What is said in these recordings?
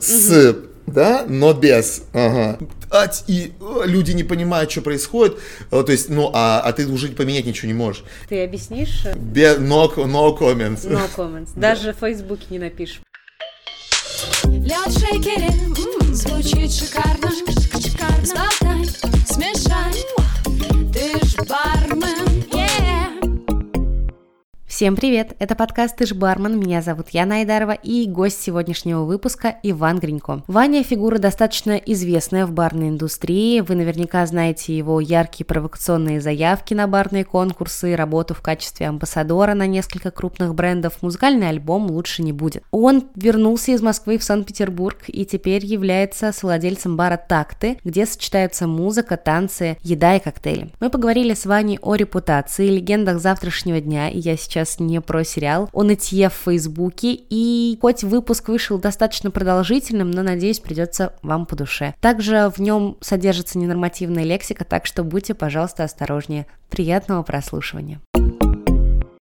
с да, но без. Ага. И люди не понимают, что происходит. То есть, ну, а, а ты уже поменять ничего не можешь. Ты объяснишь? Без, no, no comments. No comments. Даже в Фейсбуке не напишешь. Лед в шейкере, м-м, звучит шикарно, шикарно. Сболтай, смешай, ты ж бармен, Всем привет! Это подкаст «Ты ж бармен», меня зовут Яна Айдарова и гость сегодняшнего выпуска Иван Гринько. Ваня – фигура достаточно известная в барной индустрии, вы наверняка знаете его яркие провокационные заявки на барные конкурсы, работу в качестве амбассадора на несколько крупных брендов, музыкальный альбом «Лучше не будет». Он вернулся из Москвы в Санкт-Петербург и теперь является совладельцем бара «Такты», где сочетаются музыка, танцы, еда и коктейли. Мы поговорили с Ваней о репутации, легендах завтрашнего дня, и я сейчас сейчас не про сериал, о нытье в Фейсбуке, и хоть выпуск вышел достаточно продолжительным, но, надеюсь, придется вам по душе. Также в нем содержится ненормативная лексика, так что будьте, пожалуйста, осторожнее. Приятного прослушивания.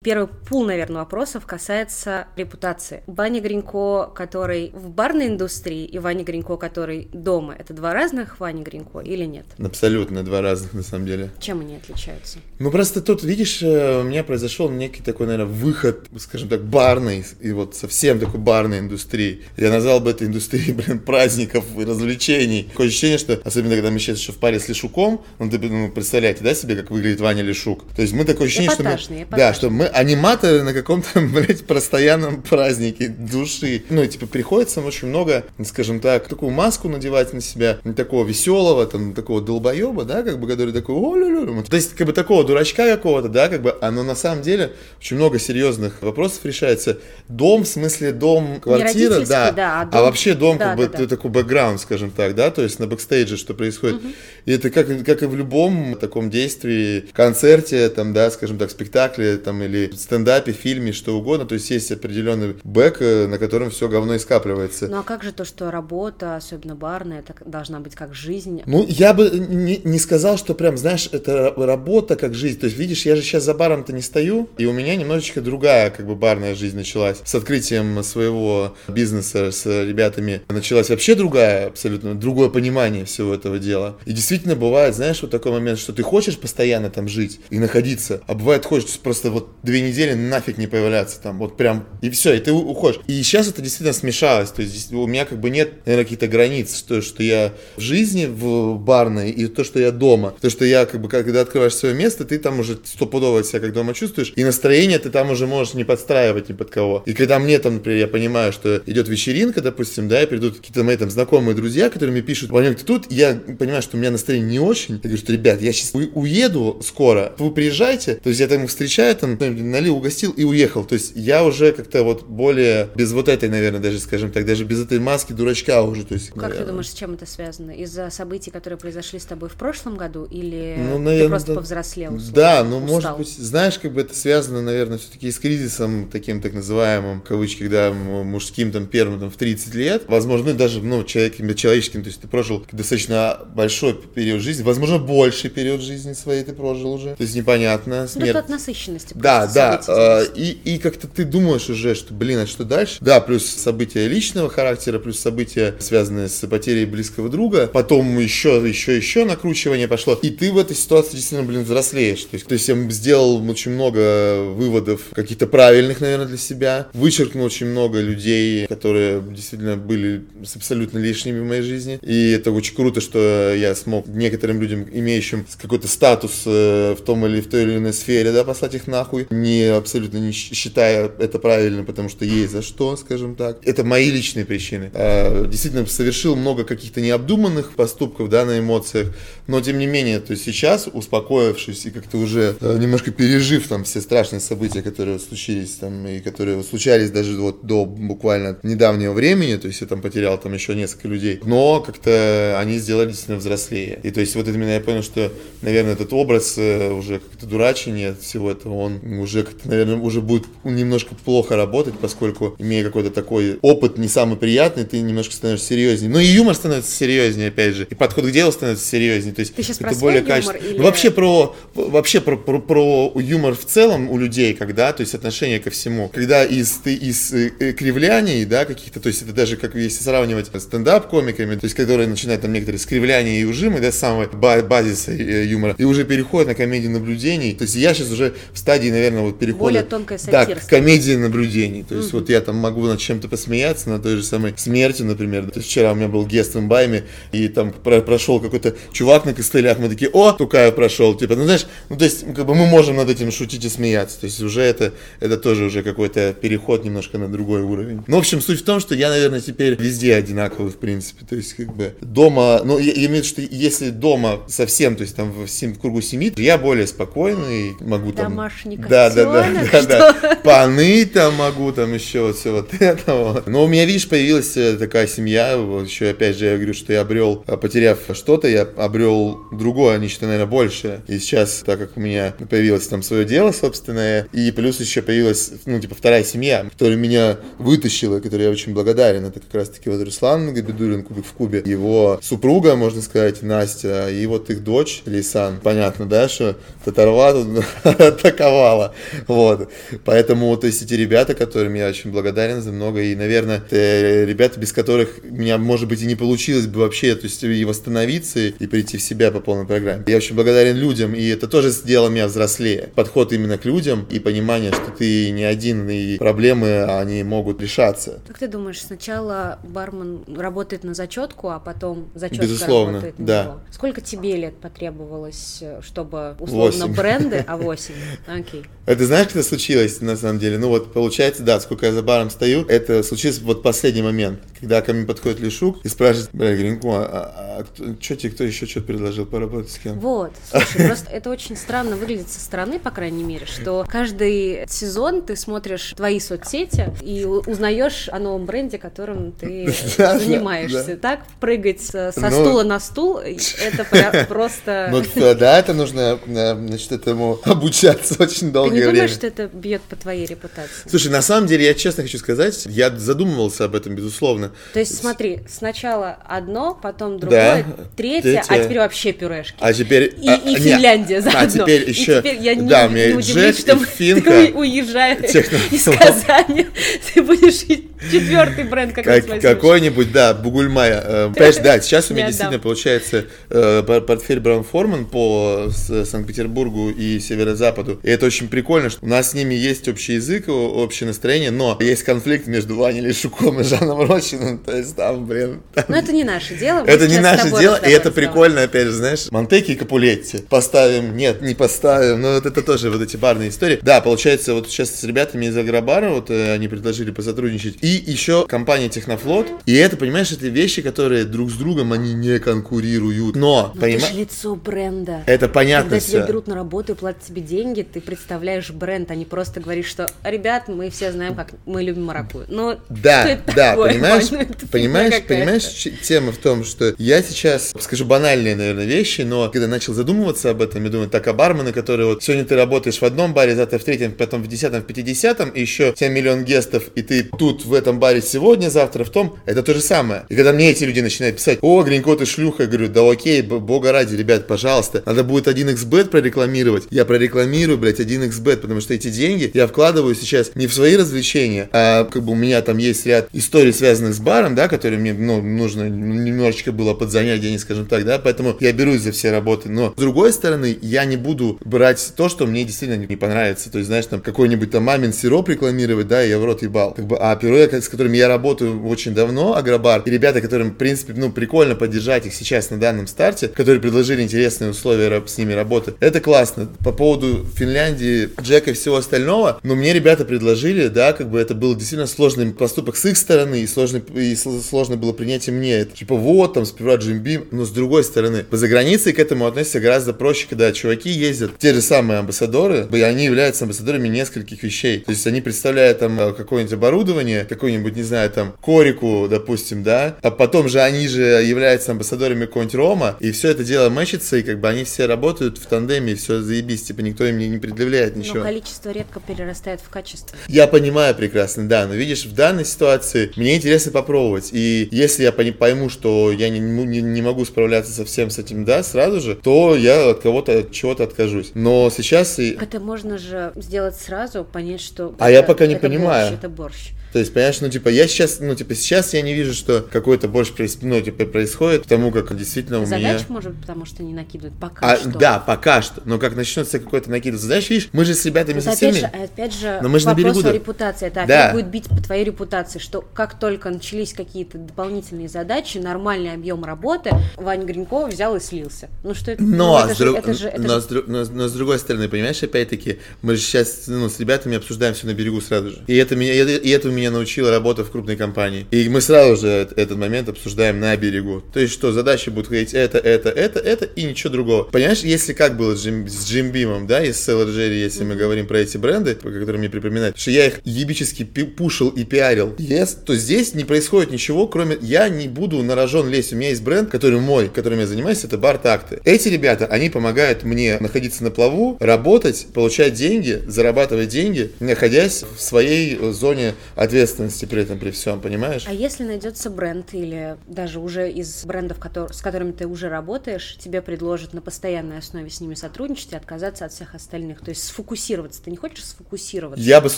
Первый пул, наверное, вопросов касается репутации. Ваня Гринько, который в барной индустрии, и Ваня Гринько, который дома, это два разных Ваня Гринько или нет? Абсолютно два разных, на самом деле. Чем они отличаются? Ну, просто тут, видишь, э, у меня произошел некий такой, наверное, выход, скажем так, барной, и вот совсем такой барной индустрии. Я назвал бы это индустрией, блин, праздников и развлечений. Такое ощущение, что, особенно когда мы сейчас еще в паре с Лешуком, ну, ты, ну, представляете, да, себе, как выглядит Ваня Лешук? То есть мы такое ощущение, эпатажный, что мы... Да, что мы аниматоры на каком-то, блядь, постоянном празднике души. Ну, и, типа, приходится очень много, скажем так, такую маску надевать на себя, такого веселого, там, такого долбоеба, да, как бы, который такой, о лю лю То есть, как бы, такого дурачка какого-то, да, как бы, оно на самом деле очень много серьезных вопросов решается. Дом, в смысле, дом, квартира, да, да а, дом... а вообще дом, да, как да, бы, да. такой бэкграунд, скажем так, да, то есть на бэкстейдже, что происходит. Угу. И это как, как и в любом таком действии, концерте, там, да, скажем так, спектакле, там, или стендапе, фильме, что угодно. То есть есть определенный бэк, э, на котором все говно и скапливается. Ну а как же то, что работа, особенно барная, это должна быть как жизнь? Ну, я бы не, не сказал, что прям, знаешь, это работа как жизнь. То есть, видишь, я же сейчас за баром-то не стою, и у меня немножечко другая, как бы, барная жизнь началась. С открытием своего бизнеса с ребятами началась вообще другая, абсолютно другое понимание всего этого дела. И действительно бывает, знаешь, вот такой момент, что ты хочешь постоянно там жить и находиться, а бывает хочешь просто вот две недели нафиг не появляться там, вот прям, и все, и ты уходишь. И сейчас это действительно смешалось, то есть у меня как бы нет, наверное, каких-то границ, что, что я в жизни в барной и то, что я дома. То, что я как бы, когда открываешь свое место, ты там уже стопудово себя как дома чувствуешь, и настроение ты там уже можешь не подстраивать ни под кого. И когда мне там, например, я понимаю, что идет вечеринка, допустим, да, и придут какие-то мои там знакомые друзья, которые мне пишут, Ванек, ты тут? Я понимаю, что у меня настроение не очень. Я говорю, что, ребят, я сейчас уеду скоро, вы приезжайте, то есть я там встречаю, там, налил угостил, и уехал. То есть я уже как-то вот более без вот этой, наверное, даже, скажем так, даже без этой маски дурачка уже. То есть, как наверное. ты думаешь, с чем это связано? Из-за событий, которые произошли с тобой в прошлом году, или ну, наверное, ты просто да, повзрослел? Да, ну, устал? может быть, знаешь, как бы это связано, наверное, все-таки с кризисом таким так называемым, в кавычках, да, мужским там первым там в 30 лет. Возможно, ну, даже, ну, человеком, человеческим, то есть ты прожил достаточно большой период жизни, возможно, больший период жизни своей ты прожил уже. То есть непонятно. Смерть. Ну, это от насыщенности. Да, да. Э, и, и как-то ты думаешь уже, что, блин, а что дальше? Да, плюс события личного характера, плюс события, связанные с потерей близкого друга, потом еще, еще, еще накручивание пошло, и ты в этой ситуации действительно, блин, взрослеешь. То есть, то есть я сделал очень много выводов, каких-то правильных, наверное, для себя, вычеркнул очень много людей, которые действительно были абсолютно лишними в моей жизни, и это очень круто, что я смог некоторым людям, имеющим какой-то статус э, в том или в той или иной сфере, да, послать их нахуй, не абсолютно не считаю это правильно, потому что есть за что, скажем так. Это мои личные причины. А, действительно, совершил много каких-то необдуманных поступков, да, на эмоциях, но тем не менее, то есть сейчас, успокоившись и как-то уже э, немножко пережив там все страшные события, которые случились там и которые случались даже вот до буквально недавнего времени, то есть я там потерял там еще несколько людей, но как-то они сделали действительно взрослее. И то есть вот именно я понял, что, наверное, этот образ э, уже как-то дурачения всего этого, он уже, наверное, уже будет немножко плохо работать, поскольку, имея какой-то такой опыт не самый приятный, ты немножко становишься серьезнее. Но и юмор становится серьезнее, опять же, и подход к делу становится серьезнее. То есть ты сейчас это про более качество... или... Ну, вообще про вообще про, про, про юмор в целом у людей, когда, то есть отношение ко всему, когда из ты из э, кривляний, да, каких-то, то есть это даже как если сравнивать с стендап-комиками, то есть которые начинают там некоторые скривляния и ужимы, да, самого базиса э, юмора, и уже переходят на комедию наблюдений. То есть я сейчас уже в стадии, наверное, вот перехода... Более тонкая сатира. Да, к комедии наблюдений. То есть угу. вот я там могу над чем-то посмеяться, на той же самой смерти, например. То есть вчера у меня был гест в Имбайме, и там про прошел какой-то чувак на костылях, мы такие, о, Тукаев прошел. Типа, ну знаешь, ну то есть как бы мы можем над этим шутить и смеяться. То есть уже это, это тоже уже какой-то переход немножко на другой уровень. Ну, в общем, суть в том, что я, наверное, теперь везде одинаковый, в принципе. То есть как бы дома, ну, я, я имею в виду, что если дома совсем, то есть там в, в кругу семьи, я более спокойный, могу там... Домашний да, да, да, да, да, поныть там могу, там еще вот все вот это вот. Но у меня, видишь, появилась э, такая семья, еще опять же я говорю, что я обрел, э, потеряв что-то, я обрел другое, нечто, наверное, большее. И сейчас, так как у меня появилось там свое дело собственное, и плюс еще появилась, ну, типа, вторая семья, которая меня вытащила, которой я очень благодарен, это как раз-таки вот Руслан Габидулин, Кубик в Кубе, его супруга, можно сказать, Настя, и вот их дочь, Лисан, понятно, да, что Татарва тут атаковала, вот. Поэтому, то есть, эти ребята, которым я очень благодарен за много, и, наверное, это ребята, без которых меня, может быть, и не получилось бы вообще, то есть, и восстановиться, и прийти в себя по полной программе. Я очень благодарен людям, и это тоже сделало меня взрослее. Подход именно к людям и понимание, что ты не один, и проблемы, они могут решаться. Как ты думаешь, сначала бармен работает на зачетку, а потом зачетка Безусловно, работает на да. него? Сколько тебе лет потребовалось, чтобы условно 8. бренды, а 8? Окей. Это знаешь, когда случилось, на самом деле? Ну вот, получается, да, сколько я за баром стою, это случилось вот последний момент, когда ко мне подходит Лешук и спрашивает, бля, Гринко, а, а, а что тебе кто еще что-то предложил поработать с кем? Вот, слушай, просто это очень странно выглядит со стороны, по крайней мере, что каждый сезон ты смотришь твои соцсети и узнаешь о новом бренде, которым ты занимаешься. Так прыгать со ну, стула на стул, это просто... Ну да, это нужно, э, значит, этому обучаться очень долгое время. Ты не думаешь, что это бьет по твоей репутации? Слушай, на самом деле, я честно хочу сказать, я задумывался об этом, безусловно. То есть, смотри, сначала одно, потом другое, третье, а теперь вообще пюрешки. А теперь... И, и Финляндия а заодно. А теперь еще... И теперь я не, да, меня не удивлюсь, что финка, ты уезжаешь из Казани, ты будешь четвертый бренд как, как Какой-нибудь, да, Бугульмая. Э, понимаешь, да, сейчас у меня действительно получается э, портфель Браун Форман по Санкт-Петербургу и Северо-Западу. И это очень прикольно, что у нас с ними есть общий язык, общее настроение, но есть конфликт между Ваней Лешуком и Жаном Рощиным. То есть там, блин... Но это не наше дело. Это не наше дело, и это прикольно, опять же, знаешь, Монтеки и Капулетти. Поставим, нет, не поставим, но вот это тоже вот эти барные истории. Да, получается, вот сейчас с ребятами из Агробара, вот э, они предложили посотрудничать. И еще компания Технофлот. И это, понимаешь, это вещи, которые друг с другом, они не конкурируют. Но, но понимаешь... лицо бренда. Это понятно Когда все. тебя берут на работу и платят тебе деньги, ты представляешь бренд, а не просто говоришь, что, ребят, мы все знаем, как мы любим маракую. Но да, да, такое? понимаешь, понимаешь, понимаешь, тема в том, что я сейчас скажу банальные, наверное, вещи, но когда начал задумываться об этом, я думаю, так, а бармены, которые вот сегодня ты работаешь в одном баре, завтра в третьем, потом в десятом, в пятидесятом, и еще 7 миллион гестов, и ты тут в этом баре сегодня, завтра в том, это то же самое. И когда мне эти люди начинают писать, о, Гринько, ты шлюха, я говорю, да окей, бога ради, ребят, пожалуйста, надо будет 1xbet прорекламировать. Я прорекламирую, блядь, 1xbet, потому что эти деньги я вкладываю сейчас не в свои развлечения, а как бы у меня там есть ряд историй, связанных с баром, да, которые мне, ну, нужно немножечко было подзанять денег, скажем так, да, поэтому я берусь за все работы. Но с другой стороны, я не буду брать то, что мне действительно не понравится. То есть, знаешь, там какой-нибудь там мамин сироп рекламировать, да, я в рот ебал. Как бы, а пюре, с которыми я работаю очень давно, Агробар, и ребята, которым, в принципе, ну, прикольно поддержать их сейчас на данном старте, которые предложили интересные условия с ними работы, это классно. По поводу Финляндии, Джека и всего остального, но мне ребята предложили, да, как бы это был действительно сложный поступок с их стороны, и сложно, и сложно было принять и мне это. Типа, вот, там, сперва Джимби, но с другой стороны, по загранице к этому относятся гораздо проще, когда чуваки ездят, те же самые амбассадоры, и они являются амбассадорами нескольких вещей. То есть они представляют там э, какое-нибудь оборудование, как какую-нибудь, не знаю, там, Корику, допустим, да, а потом же они же являются амбассадорами какого-нибудь Рома, и все это дело мэчится, и как бы они все работают в тандеме, и все заебись, типа никто им не предъявляет ничего. Но количество редко перерастает в качество. Я понимаю прекрасно, да, но видишь, в данной ситуации мне интересно попробовать, и если я пойму, что я не, не, не могу справляться совсем с этим, да, сразу же, то я от кого-то, от чего-то откажусь. Но сейчас... И... Это можно же сделать сразу, понять, что... А это, я пока не это понимаю. Борщ, это борщ. То есть, понимаешь, ну, типа, я сейчас, ну, типа, сейчас я не вижу, что какой-то борщ, ну, типа, происходит, потому как действительно у задач, меня... Задач, может, потому что не накидывают пока а, что. Да, пока что. Но как начнется какой-то накид задач, видишь, мы же с ребятами со всеми... Опять же, опять же Но мы же вопрос на берегу, о репутации. Это да. опять будет бить по твоей репутации, что как только начались какие-то дополнительные задачи, нормальный объем работы, Ваня Гринькова взял и слился. Ну, что это? Но, ну, это, с, же, друг... это же... Это но, же... с друг... но, но с другой стороны, понимаешь, опять-таки, мы же сейчас ну, с ребятами обсуждаем все на берегу сразу же. И это меня, и это меня научила работа в крупной компании. И мы сразу же этот момент обсуждаем на берегу. То есть что, задачи будут ходить это, это, это, это и ничего другого. Понимаешь, если как было с Джим, с Джим Бимом, да, и с Селлер Джерри, если mm-hmm. мы говорим про эти бренды, которые мне припоминают, что я их ебически пушил и пиарил, yes, то здесь не происходит ничего, кроме я не буду на рожон лезть. У меня есть бренд, который мой, которым я занимаюсь, это бар такты. Эти ребята, они помогают мне находиться на плаву, работать, получать деньги, зарабатывать деньги, находясь в своей зоне ответственности при этом, при всем, понимаешь? А если найдется бренд или даже уже из брендов, который, с которыми ты уже работаешь, тебе предложат на постоянной основе с ними сотрудничать и отказаться от всех остальных, то есть сфокусироваться. Ты не хочешь сфокусироваться? Я бы с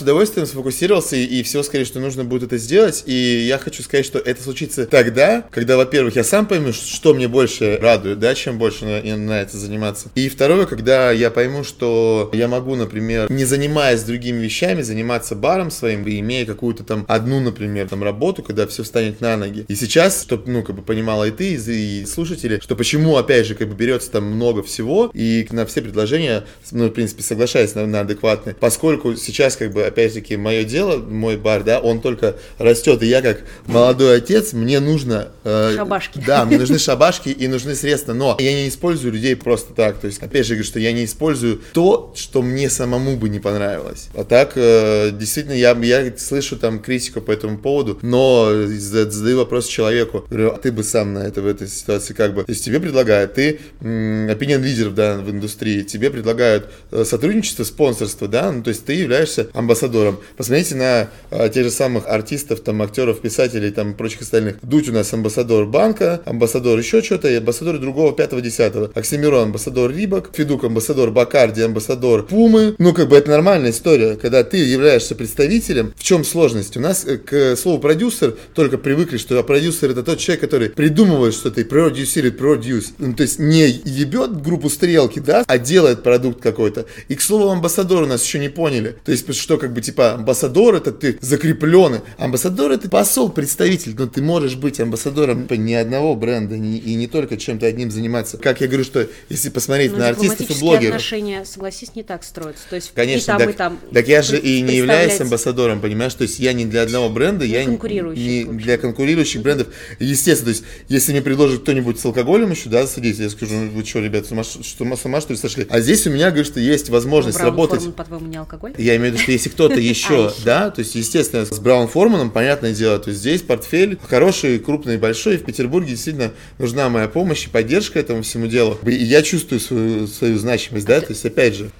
удовольствием сфокусировался и, и всего скорее, что нужно будет это сделать. И я хочу сказать, что это случится тогда, когда, во-первых, я сам пойму, что мне больше радует, да, чем больше на это заниматься. И второе, когда я пойму, что я могу, например, не занимаясь другими вещами, заниматься баром своим, и имея какую-то там одну, например, там работу, когда все встанет на ноги. И сейчас, чтобы, ну, как бы понимала и ты, и слушатели, что почему, опять же, как бы берется там много всего, и на все предложения, ну, в принципе, соглашаясь на, на адекватные, поскольку сейчас, как бы, опять-таки, мое дело, мой бар, да, он только растет, и я, как молодой отец, мне нужно... Э, шабашки. Да, мне нужны шабашки и нужны средства, но я не использую людей просто так, то есть, опять же, говорю, что я не использую то, что мне самому бы не понравилось. А так, э, действительно, я, я слышу там критику по этому поводу, но задаю вопрос человеку, говорю, а ты бы сам на это в этой ситуации как бы, то есть тебе предлагают, ты опинион лидер да, в индустрии, тебе предлагают э, сотрудничество, спонсорство, да, ну то есть ты являешься амбассадором. Посмотрите на а, тех же самых артистов, там, актеров, писателей, там, прочих остальных. Дудь у нас амбассадор банка, амбассадор еще что-то, и амбассадор другого пятого, десятого. Оксимирон амбассадор Рибок, Федук амбассадор Бакарди, амбассадор Пумы. Ну, как бы это нормальная история, когда ты являешься представителем. В чем сложность? У нас э, к слову продюсер только привыкли, что продюсер это тот человек, который придумывает что-то и продюсирует, продюс. Ну, то есть не ебет группу стрелки, да, а делает продукт какой-то. И к слову амбассадор у нас еще не поняли. То есть что как бы типа амбассадор это ты закрепленный. Амбассадор это посол, представитель. Но ты можешь быть амбассадором типа, ни одного бренда не, и не только чем-то одним заниматься. Как я говорю, что если посмотреть Но на артистов и блогеров. отношения, согласись, не так строятся. То есть Конечно, и там, так, и там. так я же и не являюсь амбассадором, понимаешь? То есть я не для одного бренда, я не для конкурирующих брендов. Естественно, то есть если мне предложит кто-нибудь с алкоголем еще, да, садись, я скажу, ну вы что, ребят, с ума, что, с ума что ли сошли? А здесь у меня, говорит, что есть возможность ну, работать. Форман, по-твоему, не алкоголь? Я имею в виду, что если кто-то еще, да, то есть, естественно, с Браун Форманом, понятное дело, то есть здесь портфель хороший, крупный, большой, в Петербурге действительно нужна моя помощь и поддержка этому всему делу. И я чувствую свою, свою значимость, да, то есть, опять же.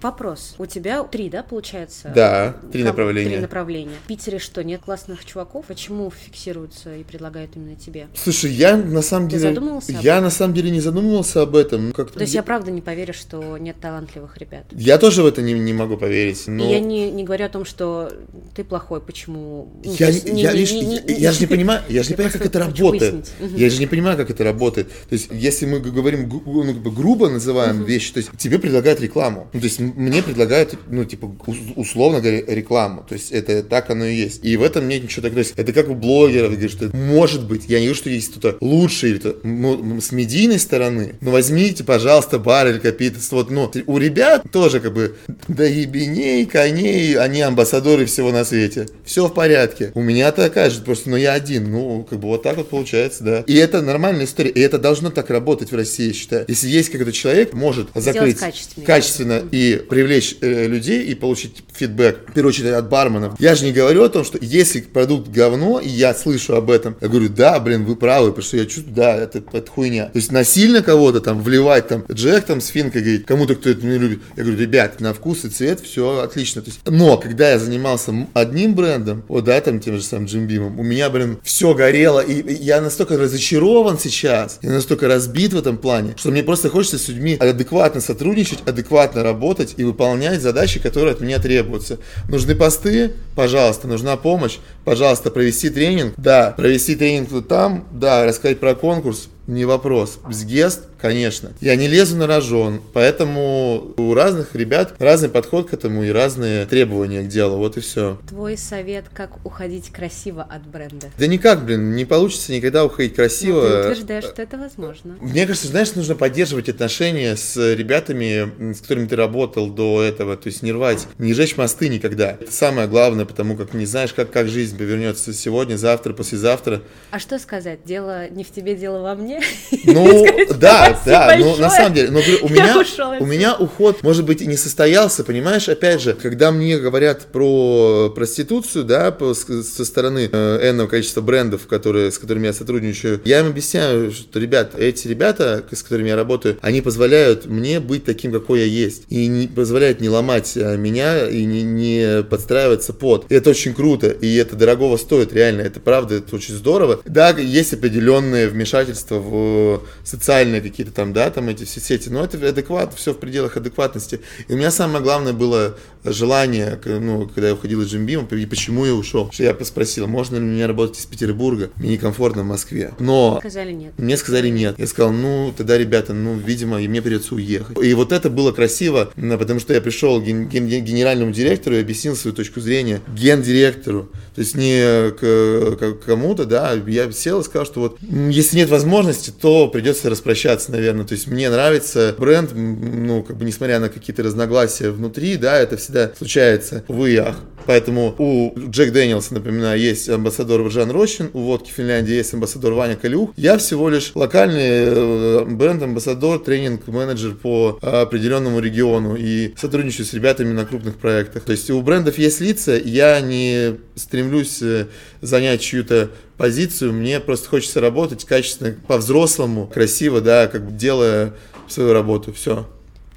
Вопрос. У тебя три, да, получается? Да, три направления. Три направления. В Питере что, нет классных чуваков? Почему фиксируются и предлагают именно тебе? Слушай, я на самом Ты деле... задумывался Я на самом деле не задумывался об этом. Ну, как То есть я правда не поверю, что нет талантливых ребят? Я тоже в это не, не могу поверить. Но... И я не, не говорю о том, что ты плохой, почему... Ну, Я, то я, видишь, я, я же не понимаю, я же не понимаю, как это работает. Я же не понимаю, как это работает. То есть, если мы говорим ну, грубо называем вещи, то есть тебе предлагают рекламу. Ну, то есть мне предлагают, ну, типа, ус- условно говоря, рекламу. То есть это так оно и есть. И в этом нет ничего такого. То есть это как у блогеров, говорят, что может быть, я не говорю, что есть кто-то лучше или ну, м, с медийной стороны, но возьмите, пожалуйста, бар или капитас. Вот, ну, у ребят тоже как бы да ебеней, коней, они амбассадоры всего на свете. Все в порядке. У меня такая же, просто, но я один. Ну, как бы вот так вот получается, да. И это нормальная история. И это должно так работать в России, я считаю. Если есть какой-то человек, может закрыть качественный качественно и привлечь э, людей и получить фидбэк, в первую очередь от барменов. Я же не говорю о том, что если продукт говно, и я слышу об этом, я говорю, да, блин, вы правы, потому что я чувствую, да, это, это хуйня. То есть насильно кого-то там вливать, там, Джек там с Финкой говорит, кому-то, кто это не любит. Я говорю, ребят, на вкус и цвет все отлично. То есть, но когда я занимался одним брендом, вот, да, там, тем же самым Джимбимом, у меня, блин, все горело, и я настолько разочарован сейчас, я настолько разбит в этом плане, что мне просто хочется с людьми адекватно сотрудничать, адекватно работать и выполнять задачи, которые от меня требуются. Нужны посты? Пожалуйста. Нужна помощь? Пожалуйста, провести тренинг? Да. Провести тренинг там? Да. Рассказать про конкурс? Не вопрос. Сгест Конечно. Я не лезу на рожон, поэтому у разных ребят разный подход к этому и разные требования к делу, вот и все. Твой совет, как уходить красиво от бренда? Да никак, блин, не получится никогда уходить красиво. Но ты утверждаешь, что это возможно. Мне кажется, знаешь, нужно поддерживать отношения с ребятами, с которыми ты работал до этого, то есть не рвать, не жечь мосты никогда. Это самое главное, потому как не знаешь, как, как жизнь повернется сегодня, завтра, послезавтра. А что сказать? Дело не в тебе, дело во мне? Ну, да, да, ну на самом деле, но у меня, у меня уход, может быть, и не состоялся, понимаешь, опять же, когда мне говорят про проституцию, да, по, со стороны э, энного количества брендов, которые, с которыми я сотрудничаю, я им объясняю, что, ребят, эти ребята, с которыми я работаю, они позволяют мне быть таким, какой я есть, и не позволяют не ломать э, меня и не, не подстраиваться под. И это очень круто, и это дорогого стоит, реально, это правда, это очень здорово. Да, есть определенные вмешательства в социальные какие какие-то там, да, там эти все сети, но это адекват, все в пределах адекватности. И у меня самое главное было желание, ну, когда я уходил из Джимбима, и почему я ушел. Что я спросил, можно ли мне работать из Петербурга, мне некомфортно в Москве. Но сказали нет. Мне сказали нет. Я сказал, ну, тогда, ребята, ну, видимо, и мне придется уехать. И вот это было красиво, потому что я пришел к ген- ген- генеральному директору и объяснил свою точку зрения гендиректору. То есть не к, к кому-то, да, я сел и сказал, что вот если нет возможности, то придется распрощаться, наверное. То есть мне нравится бренд, ну, как бы несмотря на какие-то разногласия внутри, да, это всегда случается, увы ах. Поэтому у Джек Дэниелса, напоминаю, есть амбассадор Жан Рощин, у водки Финляндии есть амбассадор Ваня Калюх. Я всего лишь локальный э, бренд-амбассадор, тренинг-менеджер по определенному региону и сотрудничаю с ребятами на крупных проектах. То есть у брендов есть лица, я не стремлюсь э, занять чью-то позицию, мне просто хочется работать качественно, по-взрослому, красиво, да, как бы делая свою работу, все.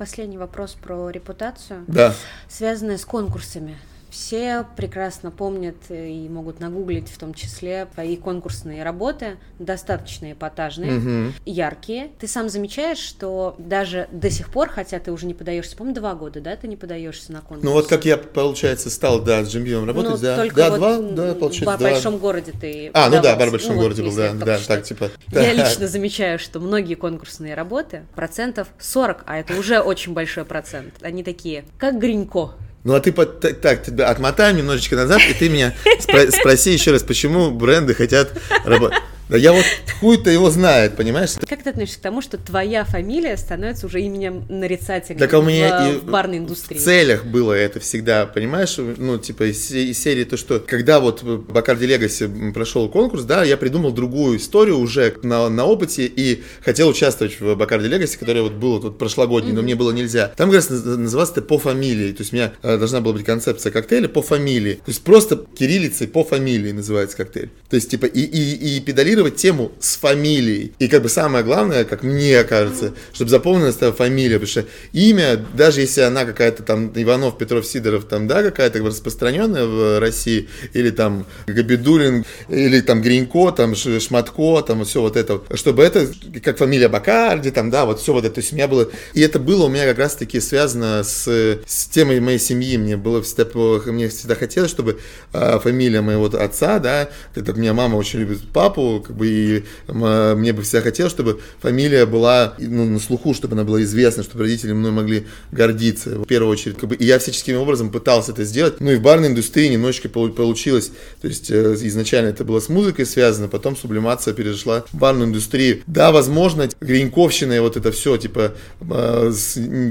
Последний вопрос про репутацию. Да. Связанная с конкурсами. Все прекрасно помнят и могут нагуглить в том числе твои конкурсные работы, достаточно эпатажные, угу. яркие. Ты сам замечаешь, что даже до сих пор, хотя ты уже не подаешься, по-моему, два года, да, ты не подаешься на конкурс? Ну вот как я, получается, стал, да, с Джимбием работать, ну, да. Только да, вот два, да, получается, в два. большом городе ты А, ну да, в большом ну, городе вот, был, да, да, так, типа. Я лично замечаю, что многие конкурсные работы, процентов 40, а это уже очень большой процент, они такие, как Гринько. Ну а ты под, так, так тебя отмотаем немножечко назад, и ты меня спро- спроси еще раз, почему бренды хотят работать. Да я вот хуй-то его знает, понимаешь? Как ты относишься к тому, что твоя фамилия становится уже именем нарицательным так, а у меня в, и в барной индустрии? В целях было это всегда, понимаешь? Ну, типа из, из серии то, что когда вот Бакарди Легаси прошел конкурс, да, я придумал другую историю уже на, на опыте и хотел участвовать в Бакарди Легаси, который вот был тут прошлогодний, mm-hmm. но мне было нельзя. Там, как раз назывался это по фамилии, то есть у меня э, должна была быть концепция коктейля по фамилии. То есть просто кириллицей по фамилии называется коктейль. То есть типа и, и, и педалировать зафиксировать тему с фамилией. И как бы самое главное, как мне кажется, чтобы запомнилась эта фамилия, потому что имя, даже если она какая-то там Иванов, Петров, Сидоров, там, да, какая-то распространенная в России, или там Габидулин, или там Гринько, там Шматко, там все вот это, чтобы это, как фамилия Бакарди, там, да, вот все вот это, то есть у меня было, и это было у меня как раз-таки связано с, с темой моей семьи, мне было всегда, мне всегда хотелось, чтобы э, фамилия моего отца, да, это меня мама очень любит папу, как бы и мне бы всегда хотелось, чтобы фамилия была ну, на слуху, чтобы она была известна, чтобы родители мной могли гордиться. В первую очередь, как бы, и я всяческим образом пытался это сделать. Ну и в барной индустрии немножечко получилось. То есть э, изначально это было с музыкой связано, потом сублимация перешла в барную индустрию. Да, возможно, гриньковщина и вот это все, типа, э,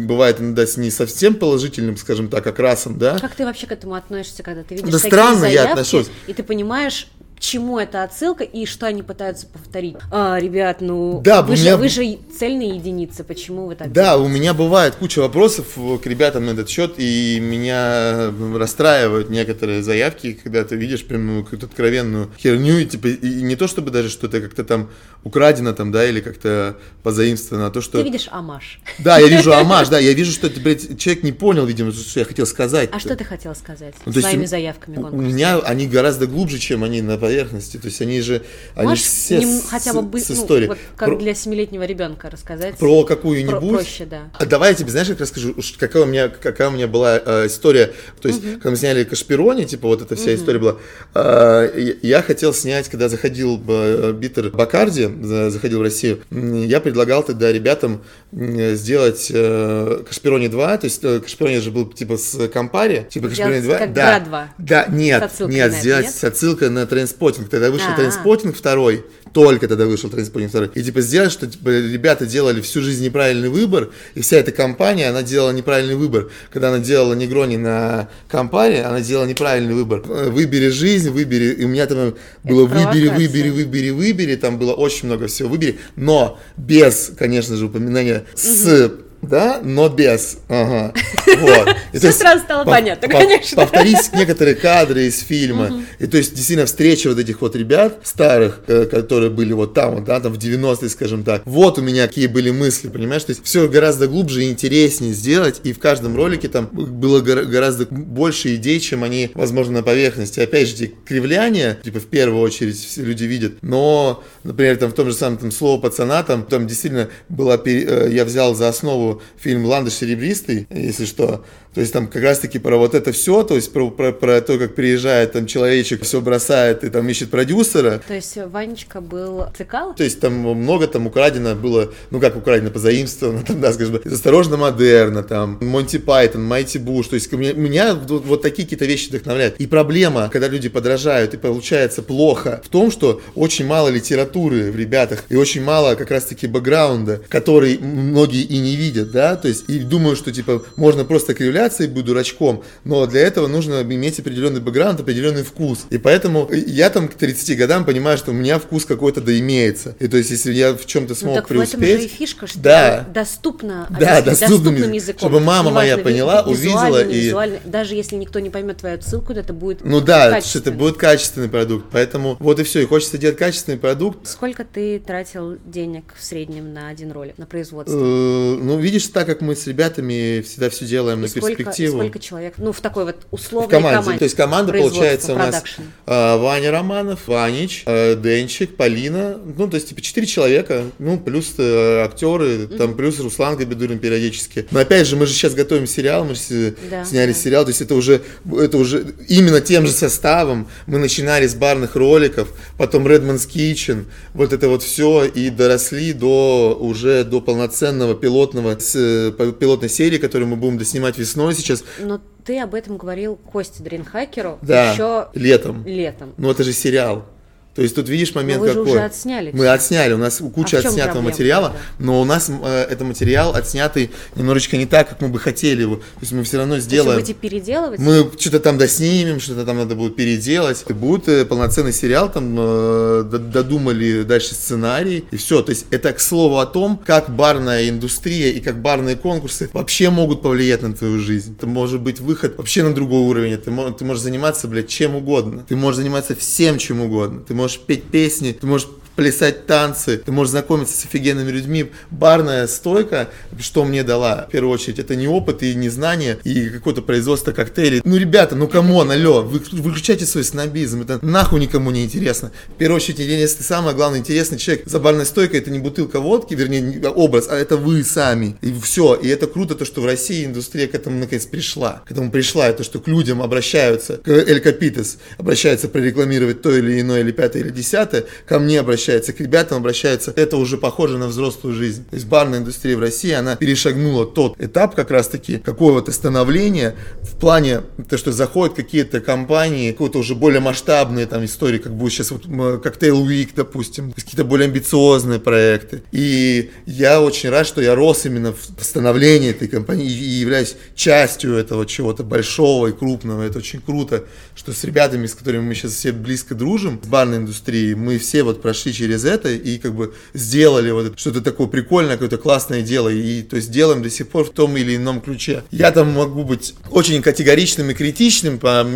бывает иногда с не совсем положительным, скажем так, окрасом, да. Как ты вообще к этому относишься, когда ты видишь да такие странно заявки, я отношусь. и ты понимаешь, к чему эта отсылка и что они пытаются повторить. А, ребят, ну Да, вы, же, меня- вы же цельные единицы, почему вы так Да, делаете? у меня бывает куча вопросов к ребятам на этот счет, и меня расстраивают некоторые заявки, когда ты видишь прям ну, какую-то откровенную херню, и, типа, и не то чтобы даже что-то как-то там украдено там, да, или как-то позаимствовано, а то, что... Ты видишь амаш. Да, я вижу амаш, да, я вижу, что блядь, человек не понял, видимо, что я хотел сказать. А что ты хотел сказать Ну, своими заявками У меня они гораздо глубже, чем они на поверхности. То есть они же, они Можешь же все с, хотя бы с- быть, с ну, историей. вот как про, для семилетнего ребенка рассказать? про какую-нибудь. Про- проще, да. А Давай я тебе, знаешь, как расскажу, какая у меня, какая у меня была э, история. То есть, когда мы сняли Кашпирони, типа вот эта вся история была. э, я хотел снять, когда заходил э, Bitter Бакарди, за- заходил в Россию, я предлагал тогда ребятам м, сделать э, Кашпирони 2, то есть э, Кашпирони же был типа с Кампари, типа Кашпирони Сделать 2. как да, Гра 2. Да, нет, нет, сделать нет? с отсылкой на Trainspotting. Тогда вышел А-а. Trainspotting второй, только тогда вышел Trainspotting второй. И типа сделать, что типа, ребята делали всю жизнь неправильный выбор, и вся эта компания, она делала неправильный выбор. Когда она делала Негрони на Кампаре, она делала неправильный выбор. Выбери жизнь, выбери. И у меня там было выбери, провокация. выбери, выбери, выбери. Там было очень много всего выбери, но без, конечно же, упоминания с да, но без. Ага. Вот. И Всё есть сразу стало понятно, конечно. Повторись некоторые кадры из фильма. И то есть действительно встреча вот этих вот ребят старых, э, которые были вот там, вот, да, там в 90-е, скажем так. Вот у меня какие были мысли, понимаешь? То есть все гораздо глубже и интереснее сделать. И в каждом ролике там было гора- гораздо больше идей, чем они, возможно, на поверхности. Опять же, эти кривляния, типа в первую очередь все люди видят. Но, например, там в том же самом там слово пацана, там, там действительно была, э, я взял за основу фильм «Ландыш серебристый», если что. То есть там как раз-таки про вот это все, то есть про, про, про то, как приезжает там человечек, все бросает и там ищет продюсера. То есть Ванечка был цикал? То есть там много там украдено было, ну как украдено, позаимствовано, там, да, скажем, из «Осторожно, модерна», там, Монти Пайтон, Майти Буш, то есть меня, меня вот, вот такие какие-то вещи вдохновляют. И проблема, когда люди подражают и получается плохо, в том, что очень мало литературы в ребятах и очень мало как раз-таки бэкграунда, который многие и не видят, да, то есть и думаю, что типа можно просто кривляться и быть дурачком, но для этого нужно иметь определенный бэкграунд, определенный вкус. И поэтому я там к 30 годам понимаю, что у меня вкус какой-то да имеется. И то есть если я в чем-то Ну смог так в этом же и преуспеть, фишка, что да. доступно, Да, доступным доступным языком. Чтобы мама моя поняла, увидела и- визуально. Даже если никто не поймет твою отсылку, то это будет ну да, что это будет качественный продукт. Поэтому вот и все. И хочется делать качественный продукт. Сколько ты тратил денег в среднем на один ролик, на производство? Э, Ну, видишь, так как мы с ребятами всегда все делаем И на сколько, перспективу. сколько человек, ну, в такой вот В условной команде. То есть команда получается у нас продакшн. э, Ваня Романов, Ванич, э, Денчик, Полина. Ну, то есть, типа, четыре человека. Ну, плюс э, актеры, там, плюс Руслан Габидулин периодически. Но опять же, мы же сейчас готовим сериал, мы же Да, сняли да. сериал. То есть, это уже, это уже именно тем же составом. Мы начинали с барных роликов, потом Redman's Kitchen, вот это вот все, и доросли до уже до полноценного пилотного, с, э, пилотной серии, которую мы будем доснимать весной сейчас. Но ты об этом говорил Косте Дринхакеру Да, еще летом. летом. Ну, это же сериал. То есть тут видишь момент вы же какой. уже отсняли Мы отсняли, у нас куча А в чём отснятого проблема материала, тогда? но у нас э, это материал отснятый немножечко не так, как мы бы хотели его. То есть мы все равно есть вы сделаем. будете переделывать? Мы что-то там доснимем, что-то там надо будет переделать. И будет э, полноценный сериал, там э, додумали дальше сценарий, и все. То есть это к слову о том, как барная индустрия и как барные конкурсы вообще могут повлиять на твою жизнь. Это может быть выход вообще на другой уровень. Ты, ты можешь заниматься, блядь, чем угодно. Ты можешь заниматься всем, чем угодно. Ты можешь петь песни, ты можешь плясать танцы, ты можешь знакомиться с офигенными людьми. Барная стойка, что мне дала, в первую очередь, это не опыт и не знание, и какое-то производство коктейлей. Ну, ребята, ну come on, алло, вы, выключайте свой снобизм, это нахуй никому не интересно. В первую очередь, ты самый главный интересный человек за барной стойкой, это не бутылка водки, вернее, не образ, а это вы сами. И все. И это круто, то, что в России индустрия к этому наконец пришла. К этому пришла, и то, что к людям обращаются, к El Copitas обращаются прорекламировать то или иное, или пятое, или десятое, ко мне обращаются обращаются, к ребятам обращаются, это уже похоже на взрослую жизнь. То есть барная индустрия в России, она перешагнула тот этап как раз-таки какого-то становления в плане, то, что заходят какие-то компании, какие-то уже более масштабные там истории, как будет сейчас вот Cocktail Week, допустим, какие-то более амбициозные проекты. И я очень рад, что я рос именно в становлении этой компании и являюсь частью этого чего-то большого и крупного. Это очень круто, что с ребятами, с которыми мы сейчас все близко дружим, с барной индустрией, мы все вот прошли через это и как бы сделали вот что-то такое прикольное, какое-то классное дело, и то есть делаем до сих пор в том или ином ключе. Я там могу быть очень категоричным и критичным по,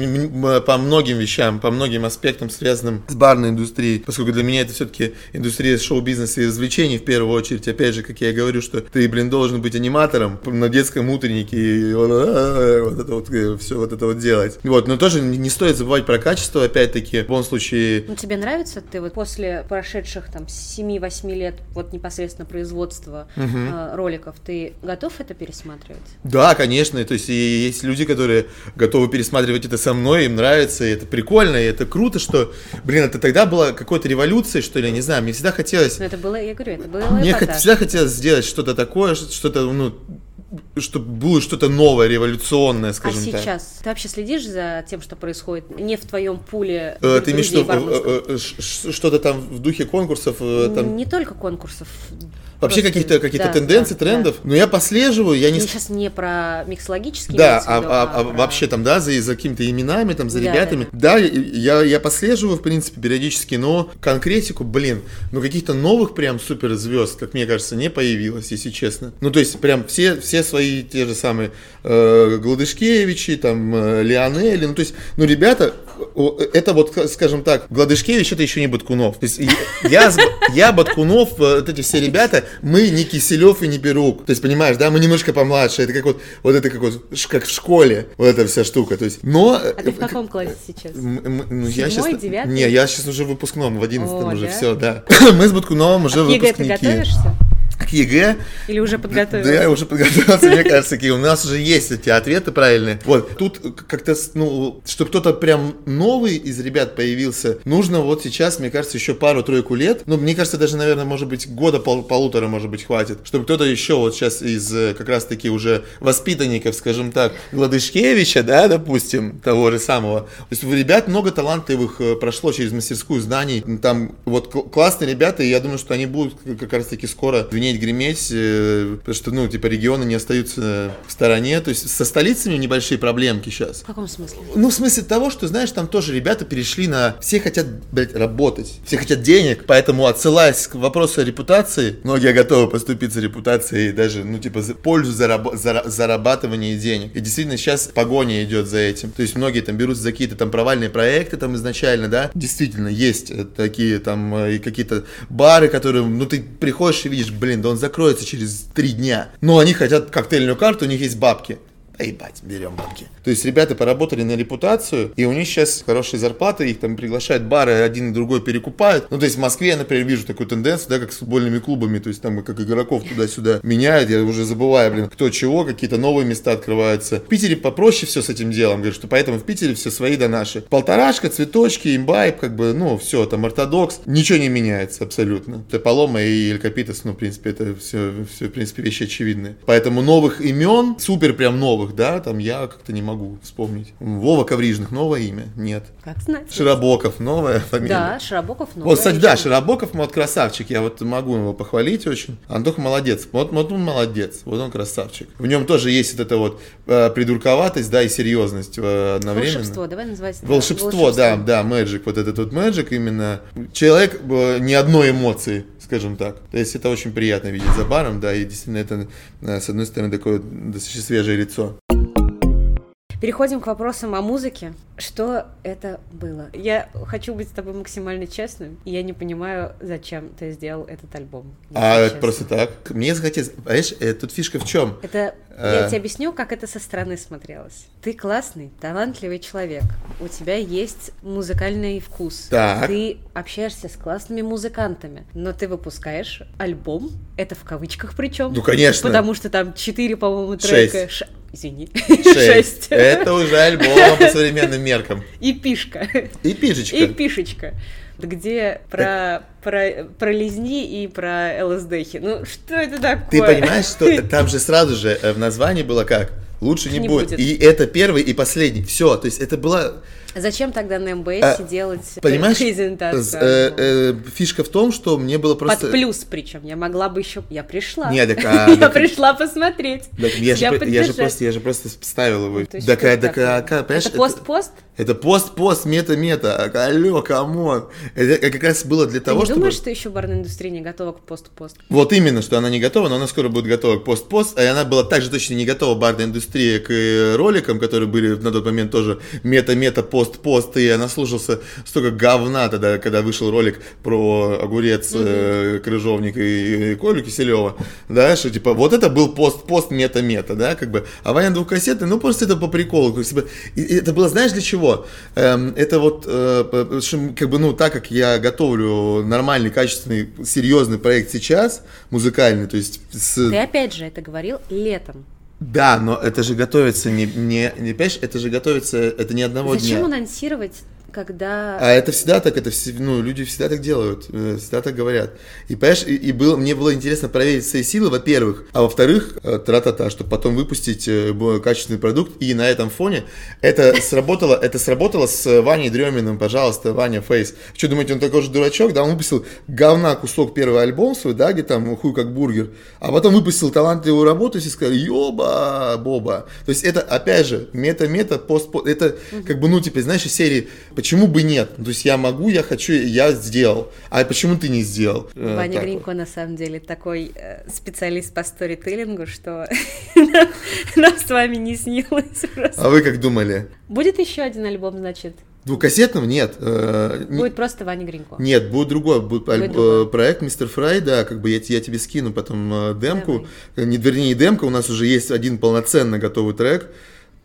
по многим вещам, по многим аспектам, связанным с барной индустрией, поскольку для меня это все-таки индустрия шоу-бизнеса и развлечений в первую очередь. Опять же, как я говорю, что ты, блин, должен быть аниматором на детском утреннике и вот, вот это вот э, все вот это вот делать. Вот, но тоже не стоит забывать про качество, опять-таки, в любом случае. Ну, тебе нравится, ты вот после прошедших там 7-8 лет вот непосредственно производства угу. э, роликов, ты готов это пересматривать? Да, конечно, то есть есть люди, которые готовы пересматривать это со мной, им нравится, и это прикольно, и это круто, что, блин, это тогда была какой-то революция, что ли, не знаю, мне всегда хотелось... Но это было, я говорю, это было Мне всегда хотелось сделать что-то такое, что-то, ну, чтобы было что-то новое, революционное, скажем так. А сейчас ты вообще следишь за тем, что происходит не в твоем пуле? Э, ты имеешь в виду э, э, что-то там в духе конкурсов? Там... Не только конкурсов. Вообще какие-то какие да, тенденции, да, трендов. Да. Но я послеживаю, я не... Мы сейчас не про миксологические Да, а, виду, а, а, а про... вообще там, да, за, за какими-то именами, там, за да, ребятами. Да, да. да я, я послеживаю, в принципе, периодически, но конкретику, блин, ну каких-то новых прям суперзвезд, как мне кажется, не появилось, если честно. Ну, то есть, прям все, все свои те же самые э, Гладышкевичи, там, э, Лионели, ну, то есть, ну, ребята, это вот, скажем так, Гладышкевич это еще не Баткунов. То есть я, я Баткунов, э, вот эти все ребята, мы не Киселев и не Берук. То есть, понимаешь, да, мы немножко помладше. Это как вот, вот это как вот, как в школе, вот эта вся штука. То есть, но... А ты в каком классе сейчас? Ну, я сейчас... девятый? Не, я сейчас уже выпускном, в одиннадцатом уже да? все, да. мы с Баткуновым уже а выпускники. ты готовишься? К ЕГЭ. Или уже подготовился? Да, я уже подготовился, мне кажется, какие у нас уже есть эти ответы правильные. Вот, тут как-то, ну, чтобы кто-то прям новый из ребят появился, нужно вот сейчас, мне кажется, еще пару-тройку лет, ну, мне кажется, даже, наверное, может быть, года пол полутора, может быть, хватит, чтобы кто-то еще вот сейчас из э, как раз-таки уже воспитанников, скажем так, Гладышкевича, да, допустим, того же самого. То есть у ребят много талантливых э, прошло через мастерскую знаний, там вот классные ребята, и я думаю, что они будут как раз-таки скоро звенеть, греметь, э, потому что, ну, типа, регионы не остаются в стороне. То есть со столицами небольшие проблемки сейчас. В каком смысле? Ну, в смысле того, что, знаешь, там тоже ребята перешли на... Все хотят, блядь, работать, все хотят денег, поэтому, отсылаясь к вопросу о репутации, многие готовы поступить за репутацией даже, ну, типа, за пользу зараб... зара... зарабатывания денег. И действительно сейчас погоня идет за этим. То есть многие там берутся за какие-то там провальные проекты там изначально, да. Действительно, есть такие там э, и какие-то бары, которые, ну, ты приходишь и видишь, блин, блин, да он закроется через три дня. Но они хотят коктейльную карту, у них есть бабки. Да ебать, берем бабки. То есть ребята поработали на репутацию, и у них сейчас хорошие зарплаты, их там приглашают бары, один и другой перекупают. Ну, то есть в Москве я, например, вижу такую тенденцию, да, как с футбольными клубами, то есть там как игроков туда-сюда меняют, я уже забываю, блин, кто чего, какие-то новые места открываются. В Питере попроще все с этим делом, говорю, что поэтому в Питере все свои да наши. Полторашка, цветочки, имбайб, как бы, ну, все, там ортодокс, ничего не меняется абсолютно. Это Палома и Элькапитас, ну, в принципе, это все, все, в принципе, вещи очевидные. Поэтому новых имен, супер прям новых, да, там я как-то не могу вспомнить. Вова Коврижных, новое имя? Нет. Как знать. Широбоков, новая фамилия. Да, Широбоков новая. Вот, кстати, да, Широбоков, вот красавчик, я вот могу его похвалить очень. Антох молодец, вот, вот он молодец, вот он красавчик. В нем тоже есть вот эта вот э, придурковатость, да, и серьезность э, одновременно. Волшебство, давай называть Волшебство, волшебство, да, да, magic, вот этот вот magic именно. Человек э, ни одной эмоции скажем так. То есть это очень приятно видеть за баром, да, и действительно это, э, с одной стороны, такое достаточно свежее лицо. Переходим к вопросам о музыке. Что это было? Я хочу быть с тобой максимально честным, и я не понимаю, зачем ты сделал этот альбом. А это просто так? Мне захотелось... Понимаешь, э, тут фишка в чем? Это... Я а... тебе объясню, как это со стороны смотрелось. Ты классный, талантливый человек. У тебя есть музыкальный вкус. Так. Ты общаешься с классными музыкантами, но ты выпускаешь альбом, это в кавычках причем. Ну, конечно. Потому что там четыре, по-моему, трека. Шесть. Извини. Шесть. Это уже альбом по современным меркам. И пишка. И пишечка. И пишечка. где про, про, про лизни и про ЛСДхи. Ну, что это такое? Ты понимаешь, что там же сразу же э, в названии было как? Лучше не, Не будет. будет. И это первый и последний. Все, то есть это была Зачем тогда на МБС А, делать Понимаешь, презентацию? э, э, фишка в том, что мне было Под просто... плюс причем. Я могла бы еще... Я пришла. Не, так, а, Я так- пришла посмотреть. Так я, же, я же просто, я же просто ставил его. Ну, Так, а- это так, а, такое? как, понимаешь, Это пост-пост? Это пост-пост, мета-мета. А, Алло, come on. Это как раз было для Ты того, не чтобы... думаешь, что еще барная индустрия не готова к пост-пост? Вот именно, что она не готова, но она скоро будет готова к пост-пост, и она была также точно не готова барная индустрия к э, роликам, которые были на тот момент тоже мета-мета, пост-пост, и она слушался столько говна тогда, когда вышел ролик про огурец, э, крыжовник и, и Колю Киселева, да, что типа вот это был пост-пост, мета-мета, да, как бы, а Ваня двухкассетный, ну просто это по приколу, как бы, и, и это было, знаешь, для чего? Эм, это вот, э, как бы, ну, так как я готовлю нормальный, качественный, серьезный проект сейчас, музыкальный, то есть с... Ты опять же это говорил летом. Да, но это же готовится не, не, не понимаешь, это же готовится, это не одного Зачем дня. анонсировать, когда... А это всегда так, это все, ну, люди всегда так делают, э, всегда так говорят. И, понимаешь, и, и было, мне было интересно проверить свои силы, во-первых, а во-вторых, э, тра-та-та, чтобы потом выпустить э, качественный продукт, и на этом фоне это сработало, это сработало с Ваней Дреминым, пожалуйста, Ваня Фейс. Что, думаете, он такой же дурачок, да, он выпустил говна кусок первый альбом свой, да, где там хуй как бургер, а потом выпустил талантливую работу, и все сказали, ёба, боба. То есть это, опять же, мета-мета, пост это как бы, ну, типа, знаешь, из серии, почему бы нет? То есть я могу, я хочу, я сделал. А почему ты не сделал? Э, Ваня Гринько на самом деле такой э, специалист по сторителлингу, что нам- с вами не снилось вот. просто. А вы как думали? Будет еще один альбом, значит? Двухкассетного? Нет. э, Будет просто Ваня Гринько. Нет, будет другой, будет, Будет другой. проект Мистер Фрай, да, как бы я, я тебе скину потом демку, Э, не, вернее, не демка, у нас уже есть один полноценно готовый трек,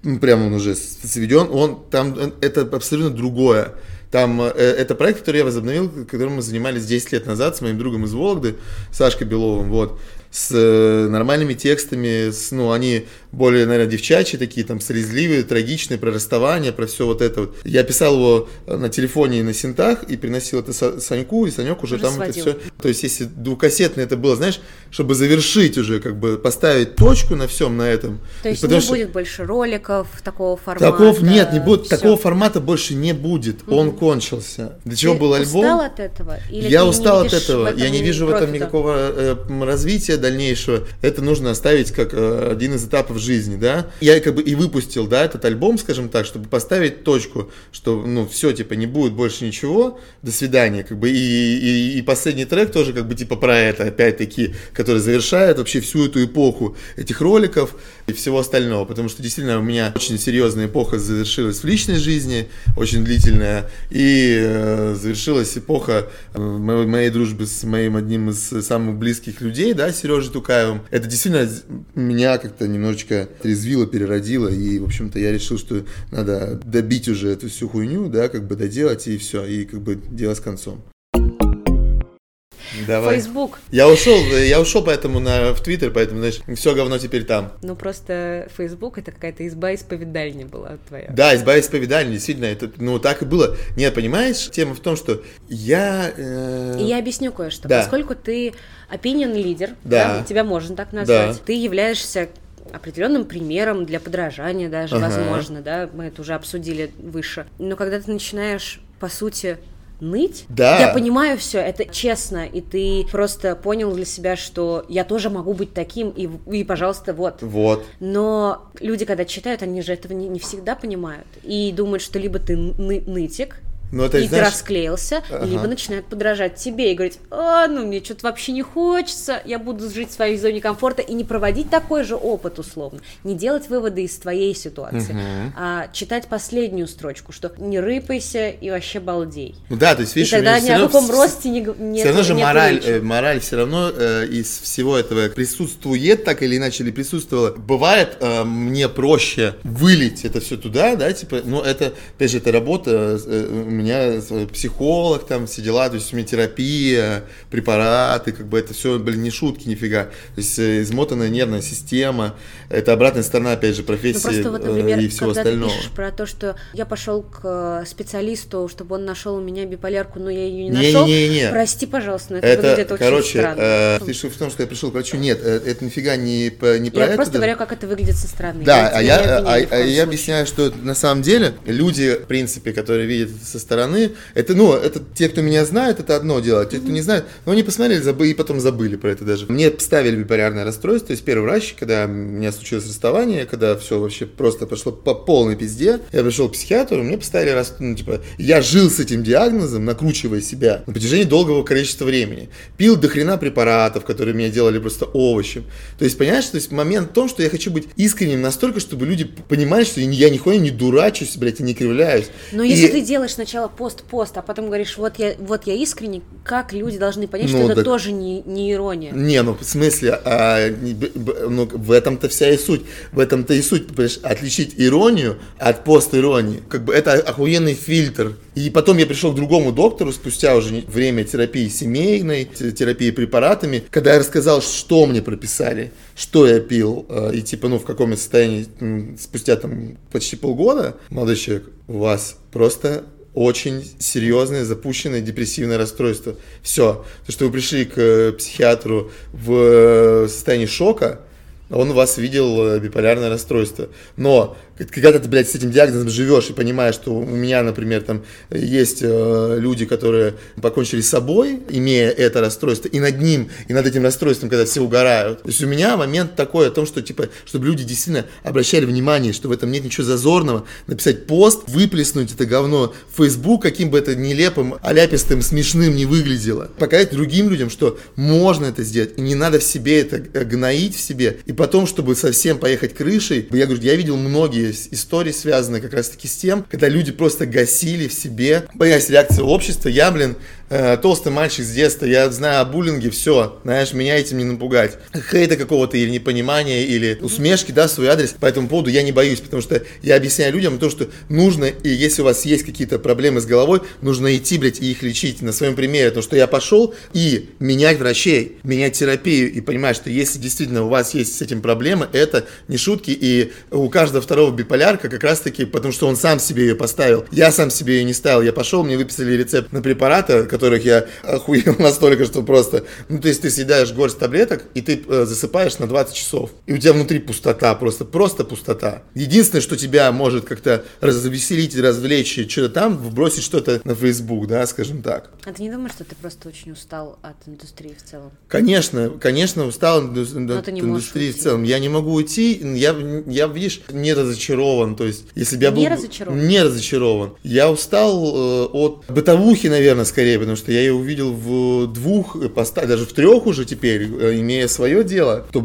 ну, прямо он уже сведен, он там, это абсолютно другое. Там, э, это проект, который я возобновил, которым мы занимались 10 лет назад с моим другом из Вологды, Сашкой Беловым, вот, с э, нормальными текстами, с, ну, они более, наверное, девчачьи такие, там, слезливые, трагичные, про расставание, про все вот это вот. Я писал его э, на телефоне и на синтах, и приносил это Са- Саньку, и Санек уже, Уже там сводил. это все. То есть, если двухкассетное это было, знаешь, чтобы завершить уже, как бы, поставить точку на всем на этом. То есть Потому не что- будет больше роликов такого формата? Таков нет, не будет, всё. такого формата больше не будет. Он кончился. Для чего Ты был альбом? устал от этого? Или я устал от этого. Я не вижу в этом профита? никакого э, развития дальнейшего. Это нужно оставить как э, один из этапов жизни, да. Я как бы и выпустил, да, этот альбом, скажем так, чтобы поставить точку, что, ну, все, типа, не будет больше ничего. До свидания, как бы. И, и, и последний трек тоже как бы типа про это, опять-таки, который завершает вообще всю эту эпоху этих роликов и всего остального. Потому что действительно у меня очень серьезная эпоха завершилась в личной жизни, очень длительная, и э, завершилась эпоха э, моей, моей дружбы с моим одним из самых близких людей, да, Сережей Тукаевым. Это действительно меня как-то немножечко трезвило, переродило, и, в общем-то, я решил, что надо добить уже эту всю хуйню, да, как бы доделать, и все, и как бы дело с концом. Давай. Фейсбук. Я ушел, я ушел поэтому на, в Твиттер, поэтому, знаешь, все говно теперь там. Ну просто Фейсбук это какая-то изба исповедальни была твоя. Да, избавить исповедания, действительно, это, ну, так и было. Нет, понимаешь, тема в том, что я... э, И я объясню кое-что. Да. Поскольку ты opinion лидер, Да. тебя можно так назвать, Да. ты являешься определенным примером для подражания даже, Ага. возможно, да, мы это уже обсудили выше. Но когда ты начинаешь, по сути, ныть, Да. я понимаю все, это честно, и ты просто понял для себя, что я тоже могу быть таким, и, и пожалуйста, вот. Вот. Но люди, когда читают, они же этого не, не всегда понимают. И думают, что либо ты ны- нытик, Ну, это, и знаешь, ты расклеился, Ага. либо начинают подражать тебе и говорить, а, ну мне что-то вообще не хочется, я буду жить в своей зоне комфорта и не проводить такой же опыт условно, не делать выводы из твоей ситуации, а читать последнюю строчку, что не рыпайся и вообще балдей. ну да, то есть, видишь, и тогда ни о каком вс- росте не, нет, Все равно же нет мораль, речи. э, мораль все равно э, из всего этого присутствует так или иначе, или присутствовала. Бывает э, мне проще вылить это все туда, да, типа, но это, опять же, это работа, э, меня э, психолог там, все дела, то есть у меня терапия, препараты, как бы это все, блин, не шутки, нифига. То есть э, измотанная нервная система, это обратная сторона, опять же, профессии ну, просто вот, например, и всего когда остального. ты пишешь про то, что я пошел к специалисту, чтобы он нашел у меня биполярку, но я ее не, Не, нашел, не, не, не. прости, пожалуйста, но это, Это, выглядит очень короче, странно. э, ты что в том, что я пришел к врачу? Нет, э, это нифига не, не про я это. просто даже. говорю, как это выглядит со стороны. Да, а я, а, а я объясняю, что на самом деле люди, в принципе, которые видят это со стороны, это, ну, это те, кто меня знает, это одно дело, те, кто не знает, ну, они посмотрели забыли, и потом забыли про это даже. Мне ставили биполярное расстройство, то есть первый врач, когда у меня случилось расставание, когда все вообще просто пошло по полной пизде, я пришел к психиатру, мне поставили, рас- ну, типа, я жил с этим диагнозом, накручивая себя на протяжении долгого количества времени. Пил до хрена препаратов, которые меня делали просто овощем. То есть, понимаешь, то есть момент в том, что я хочу быть искренним настолько, чтобы люди понимали, что я нихуя не дурачусь, блядь, и не кривляюсь. Но И- если ты делаешь сначала пост-пост, а потом говоришь, вот я, вот я искренне, как люди должны понять, Ну, что это так- тоже не, не ирония? Не, ну в смысле, а, ну, в этом-то вся и суть. В этом-то и суть, понимаешь, отличить иронию от пост-иронии. Как бы это охуенный фильтр. И потом я пришел к другому доктору спустя уже время терапии семейной, те- терапии препаратами, когда я рассказал, что мне прописали, что я пил, э, и типа, ну, в каком я состоянии спустя там почти полгода, молодой человек, у вас просто очень серьезное запущенное депрессивное расстройство. Все. То, что вы пришли к э, психиатру в э, состоянии шока, он у вас видел э, биполярное расстройство. Но когда ты, блядь, с этим диагнозом живешь и понимаешь, что у меня, например, там есть э, люди, которые покончили с собой, имея это расстройство, и над ним, и над этим расстройством, когда все угорают. То есть у меня момент такой о том, что, типа, чтобы люди действительно обращали внимание, что в этом нет ничего зазорного, написать пост, выплеснуть это говно в Facebook, каким бы это нелепым, аляпистым, смешным не выглядело. Показать другим людям, что можно это сделать, и не надо в себе это э, гноить в себе, и потом, чтобы совсем поехать крышей, я говорю, я видел многие истории, связанные как раз-таки с тем, когда люди просто гасили в себе, боясь реакции общества, я, блин, э, толстый мальчик с детства, я знаю о буллинге, все, знаешь, меня этим не напугать. Хейта какого-то или непонимания, или усмешки, да, свой адрес, по этому поводу я не боюсь, потому что я объясняю людям то, что нужно, и если у вас есть какие-то проблемы с головой, нужно идти, блядь, и их лечить. На своем примере, то, что я пошел и менять врачей, менять терапию, и понимать, что если действительно у вас есть с этим проблемы, это не шутки, и у каждого второго биполярка как раз-таки, потому что он сам себе ее поставил, я сам себе ее не ставил, я пошел, мне выписали рецепт на препараты, которых я охуел настолько, что просто, ну, то есть ты съедаешь горсть таблеток, и ты э, засыпаешь на 20 часов, и у тебя внутри пустота, просто, просто пустота. Единственное, что тебя может как-то развеселить, развлечь, что-то там, вбросить что-то на Facebook, да, скажем так. А ты не думаешь, что ты просто очень устал от индустрии в целом? Конечно, конечно, устал от индустрии в целом. Я не могу уйти, я, я, видишь, не разочарован. То есть, если бы я был... Не разочарован? Не разочарован. Я устал э, от бытовухи, наверное, скорее, потому что я ее увидел в двух даже в трех уже теперь, э, имея свое дело. То,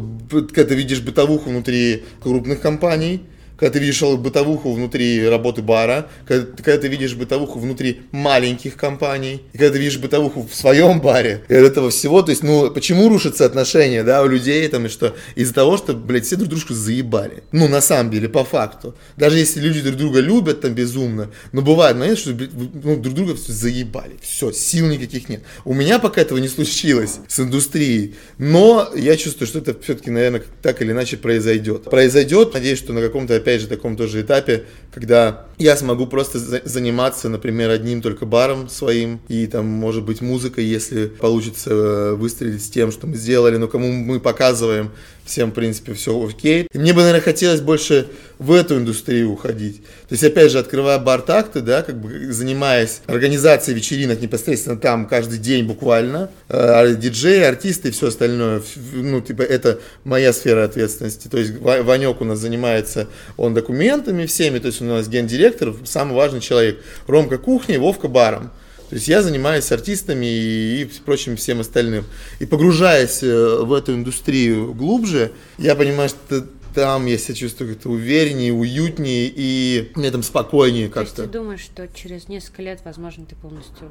когда видишь бытовуху внутри крупных компаний, когда ты видишь бытовуху внутри работы бара, когда, когда ты видишь бытовуху внутри маленьких компаний, и когда ты видишь бытовуху в своем баре, и от этого всего, то есть, ну, почему рушатся отношения, да, у людей, там, и что, из-за того, что, блядь, все друг дружку заебали. Ну, на самом деле, по факту. Даже если люди друг друга любят там безумно, но бывает момент, что, блядь, ну, друг друга всё заебали. Все, сил никаких нет. У меня пока этого не случилось с индустрией, но я чувствую, что это все-таки, наверное, так или иначе произойдет. Произойдет, надеюсь, что на каком-то, опять же, таком тоже этапе, когда я смогу просто за- заниматься, например, одним только баром своим, и там, может быть, музыкой, если получится э, выстрелить с тем, что мы сделали, но кому мы показываем, всем, в принципе, все окей. И мне бы, наверное, хотелось больше в эту индустрию уходить. То есть, опять же, открывая бар такты, да, как бы занимаясь организацией вечеринок непосредственно там каждый день буквально, э, диджеи, артисты и все остальное, ну, типа, это моя сфера ответственности. То есть, Ва- Ванек у нас занимается, он документами всеми, то есть, у нас гендиректор, самый важный человек. Ромка кухней, Вовка баром. То есть я занимаюсь артистами и, и прочим всем остальным. И погружаясь э, в эту индустрию глубже, я понимаю, что там я себя чувствую как-то увереннее, уютнее и мне там спокойнее То есть ты как-то. думаешь, что через несколько лет, возможно, ты полностью...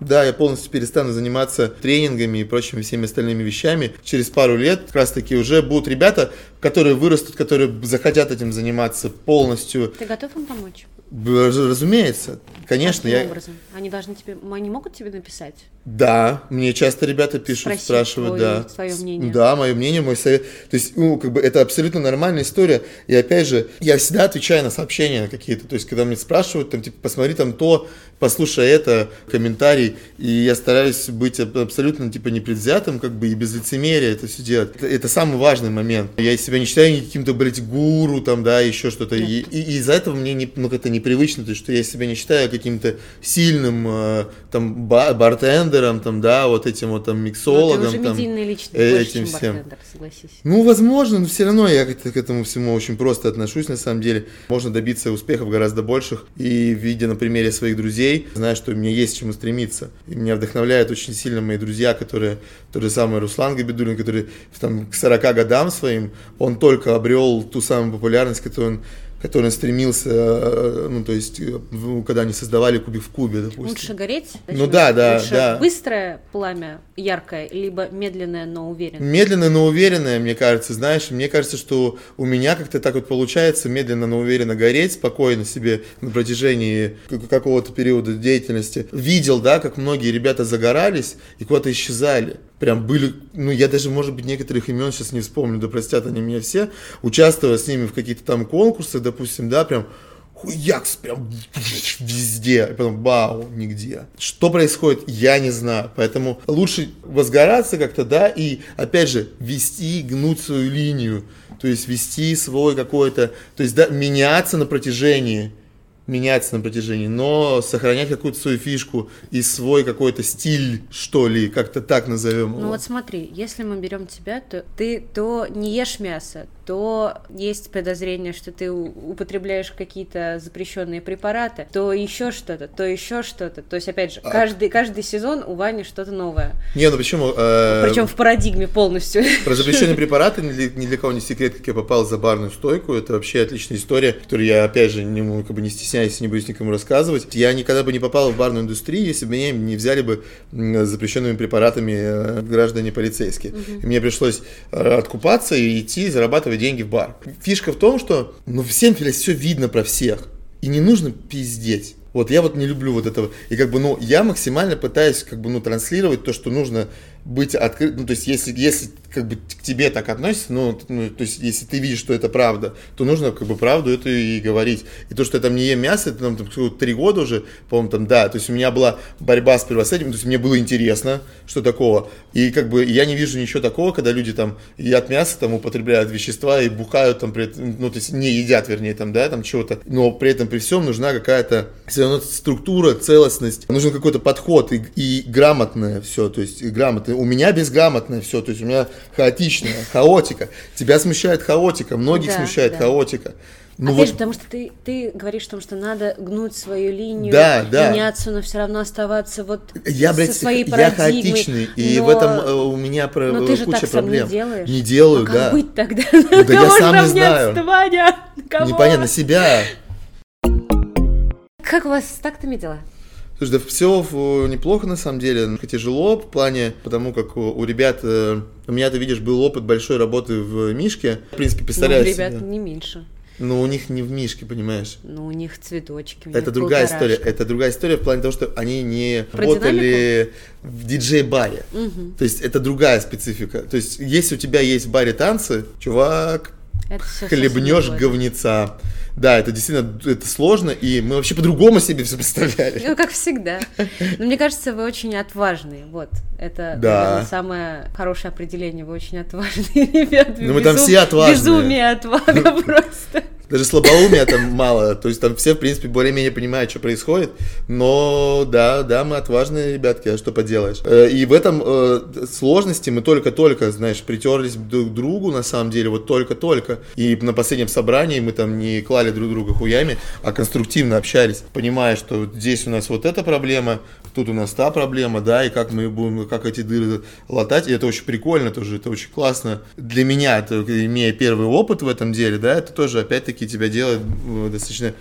Да, я полностью перестану заниматься тренингами и прочими всеми остальными вещами. Через пару лет как раз таки уже будут ребята, которые вырастут, которые захотят этим заниматься полностью Ты готов им помочь? Разумеется. Конечно, Каким я... образом? Они должны тебе, они могут тебе написать? Да, мне часто ребята пишут, Спросить спрашивают, твое- да. твое мнение. Да, мое мнение, мой совет. То есть, ну, как бы это абсолютно нормальная история. И опять же, я всегда отвечаю на сообщения какие-то. То есть, когда мне спрашивают, там, типа, посмотри там то, послушай это, комментарий. И я стараюсь быть аб- абсолютно, типа, непредвзятым, как бы, и без лицемерия это все делать. Это, это самый важный момент. Я себя не считаю ни каким-то, блядь, гуру, там, да, еще что-то. И, и- и из-за этого мне, не, ну, как-то непривычно, то есть, что я себя не считаю каким-то сильным, э, там, ба- бартендером, там, да, вот этим вот, там, Ну, миксологом. ты уже там, медийная личность, э, больше, этим чем всем. согласись. Ну, возможно, но все равно я к этому всему очень просто отношусь, на самом деле. Можно добиться успехов гораздо больших. И, видя на примере своих друзей, знаю, что у меня есть к чему стремиться. И меня вдохновляют очень сильно мои друзья, которые, тот же самый Руслан Габидулин, который там, к 40 годам своим, он только обрел ту самую популярность, которую он который стремился, э, ну, то есть, когда они создавали кубик в кубе, допустим. Лучше гореть? Ну да, да, Лучше да. быстрое пламя, яркое, либо медленное, но уверенное? Медленно, но уверенное, мне кажется, знаешь, мне кажется, что у меня как-то так вот получается медленно, но уверенно гореть, спокойно себе на протяжении как- какого-то периода деятельности. Видел, да, как многие ребята загорались и куда-то исчезали. Прям были, ну я даже, может быть, некоторых имен сейчас не вспомню, да простят они меня все, участвуя с ними в каких-то там конкурсах, допустим, да, прям хуякс, прям везде, и потом бау, нигде. Что происходит, я не знаю, поэтому лучше возгораться как-то, да, и опять же вести, гнуть свою линию, то есть вести свой какой-то, то есть да, меняться на протяжении, меняться на протяжении, но сохранять какую-то свою фишку и свой какой-то стиль, что ли, как-то так назовем. Ну вот смотри, если мы берем тебя, то ты то не ешь мясо, то есть подозрение, что ты употребляешь какие-то запрещенные препараты, то еще что-то, то еще что-то. То есть, опять же, А каждый, каждый сезон у Вани что-то новое. Не, ну почему? э, Причем в парадигме полностью. Про запрещенные препараты ни для, ни для кого не секрет, как я попал за барную стойку. Это вообще отличная история, которую я, опять же, не, как бы не стесняюсь не боюсь никому рассказывать. Я никогда бы не попал в барную индустрию, если бы меня не взяли бы запрещенными препаратами э, граждане полицейские. И мне пришлось э, откупаться и идти зарабатывать деньги в бар. Фишка в том, что ну, всем все видно про всех. И не нужно пиздеть. Вот я вот не люблю вот этого. И как бы, ну, я максимально пытаюсь, как бы, ну, транслировать то, что нужно быть открытым. Ну, то есть, если, если как бы к тебе так относятся, ну, ну, то есть, если ты видишь, что это правда, то нужно, как бы, правду эту и говорить. И то, что я там не ем мясо, это там, там три года уже, по-моему, там, да, то есть, у меня была борьба с этим, то есть, мне было интересно, что такого. И, как бы, я не вижу ничего такого, когда люди там едят мясо, там, употребляют вещества и бухают там, при этом, ну, то есть, не едят, вернее, там, да, там, чего-то. Но при этом, при всем, нужна какая-то все равно структура, целостность, нужен какой-то подход и, и грамотное все, то есть и грамотное. У меня безграмотное все, то есть у меня хаотичное, хаотика. Тебя смущает хаотика, многих Да, смущает да. хаотика. Ну Опять вот, же, потому что ты, ты говоришь о том, что надо гнуть свою линию, Да, да. меняться, но все равно оставаться вот я, со блядь, своей я парадигмой. хаотичный, и Но- в этом э, у меня про, Но ты же куча так проблем. не делаешь. Не делаю, а как да. быть тогда? да я Кого сам не знаю. Ваня? Кого? Непонятно, себя. Как у вас с тактами дела? Слушай, да все неплохо на самом деле, тяжело в плане, потому как у, у ребят, э, у меня, ты видишь, был опыт большой работы в Мишке. В принципе, Ну, представляю ребят, себе. не меньше. Но у них не в Мишке, понимаешь? Ну, у них цветочки, у Это них другая полторашка. история. Это другая история в плане того, что они не Про работали в диджей-баре. Мгм. То есть это другая специфика. То есть если у тебя есть в баре танцы, чувак, Это всё хлебнешь говнеца. Да, это действительно это сложно, и мы вообще по-другому себе все представляли. Ну, как всегда. Но мне кажется, вы очень отважные. Вот. Это, Да. наверное, самое хорошее определение. Вы очень отважные ребята. Ну, мы там все отважные. Безумие, отвага просто. Даже слабоумия там мало, то есть там все, в принципе, более-менее понимают, что происходит, но да, да, мы отважные ребятки, а что поделаешь. Э, И в этом э, сложности мы только-только, знаешь, притерлись друг к другу, на самом деле, вот только-только. И на последнем собрании мы там не клали друг друга хуями, а конструктивно общались, понимая, что здесь у нас вот эта проблема, тут у нас та проблема, да, и как мы будем, как эти дыры латать, и это очень прикольно тоже, это очень классно. Для меня, имея первый опыт в этом деле, да, это тоже, опять-таки, тебя делает э, достаточно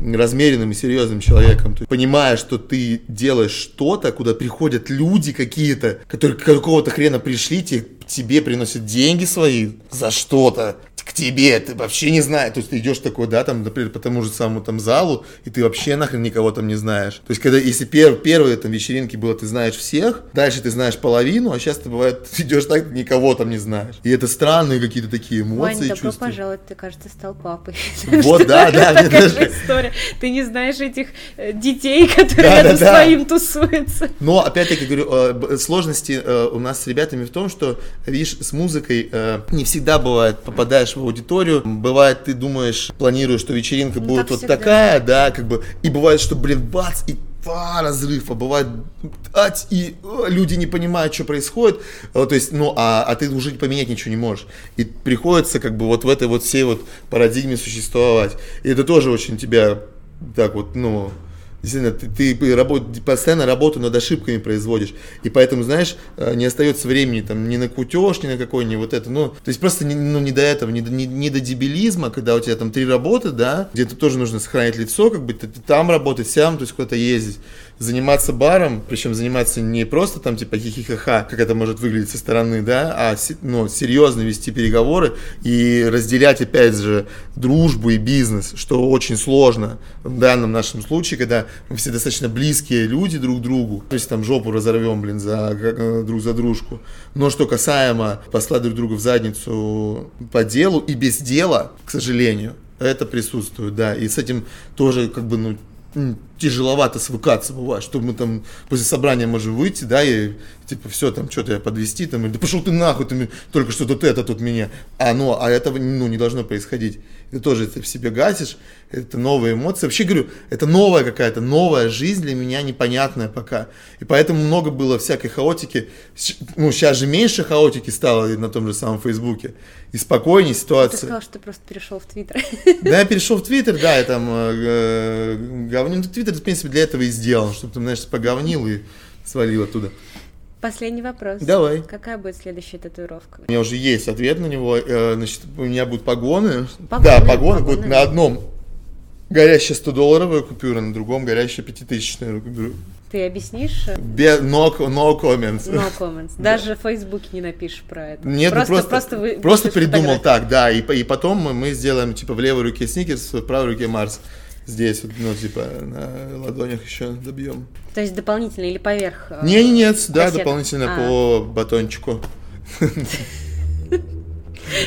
размеренным и серьезным человеком. То есть, понимая, что ты делаешь что-то, куда приходят люди какие-то, которые какого-то хрена пришли, те- тебе приносят деньги свои за что-то. К тебе, ты вообще не знаешь, то есть ты идешь такой, да, там, например, по тому же самому там залу, и ты вообще нахрен никого там не знаешь. То есть, когда, если пер, первые там вечеринки было, ты знаешь всех, дальше ты знаешь половину, а сейчас ты бывает, ты идешь так, ты никого там не знаешь. И это странные какие-то такие эмоции, Вань, добро пожаловать, ты, кажется, стал папой. Вот, да, да, Такая же история. Ты не знаешь этих э, детей, которые рядом с твоим тусуются. Но, опять-таки, говорю, э, сложности э, у нас с ребятами в том, что, видишь, с музыкой не всегда бывает, попадаешь в аудиторию, бывает, ты думаешь, планируешь, что вечеринка Ну, будет так вот всегда. такая, да, как бы, и бывает, что, блин, бац, и па, разрыв, а бывает, ать, и э, люди не понимают, что происходит, Э, то есть, ну, а, а ты уже поменять ничего не можешь, и приходится, как бы, вот в этой вот всей вот парадигме существовать, и это тоже очень тебя, так вот, ну, Действительно, ты, ты работ- постоянно работу над ошибками производишь. И поэтому, знаешь, э, не остается времени там ни на кутеж, ни на какой, ни вот это. Ну, то есть просто не, ну, не до этого, не до, не, не до дебилизма, когда у тебя там три работы, да, где-то тоже нужно сохранять лицо, как бы ты, ты там работать, сям, то есть куда-то ездить. Заниматься баром, причем заниматься не просто там типа хихихаха, как это может выглядеть со стороны, да, а ну, серьезно вести переговоры и разделять опять же дружбу и бизнес, что очень сложно в данном нашем случае, когда мы все достаточно близкие люди друг другу, то есть там жопу разорвем, блин, за, э, друг за дружку. Но что касаемо послать друг друга в задницу по делу и без дела, к сожалению, это присутствует, да, и с этим тоже как бы, ну, тяжеловато свыкаться бывает, что мы там после собрания можем выйти, да, и типа все там что-то я подвести, там, да пошел ты нахуй, ты только что тут это, тут меня, а, ну, а этого, ну, не должно происходить. Ты тоже это в себе гасишь, это новые эмоции. Вообще говорю, это новая какая-то, новая жизнь для меня непонятная пока. И поэтому много было всякой хаотики. Ну, сейчас же меньше хаотики стало на том же самом Фейсбуке. И спокойнее Ты ситуация. сказал, что ты просто перешел в Твиттер. Да, я перешел в Твиттер, да, я там э, э, говнил. Ну, Твиттер, в принципе, для этого и сделан, чтобы ты, знаешь, поговнил и свалил оттуда. Последний вопрос. Давай. Какая будет следующая татуировка? У меня уже есть ответ на него. Э, Значит, у меня будут погоны. Погоны, да, погоны, погоны. будут на одном горящая 100-долларовая купюра, на другом горящая 5000 купюра. Ты объяснишь? Без, no, no comments. No comments. Даже в Фейсбуке не напишешь про это. Нет, ну просто, просто, вы- просто придумал так, да, и, и потом мы, мы сделаем, типа, в левой руке сникерс, в правой руке Марс. Здесь, вот, ну, типа, на ладонях еще добьем. То есть дополнительно или поверх? э, Не, не, нет, да, кассеты? дополнительно А. по батончику.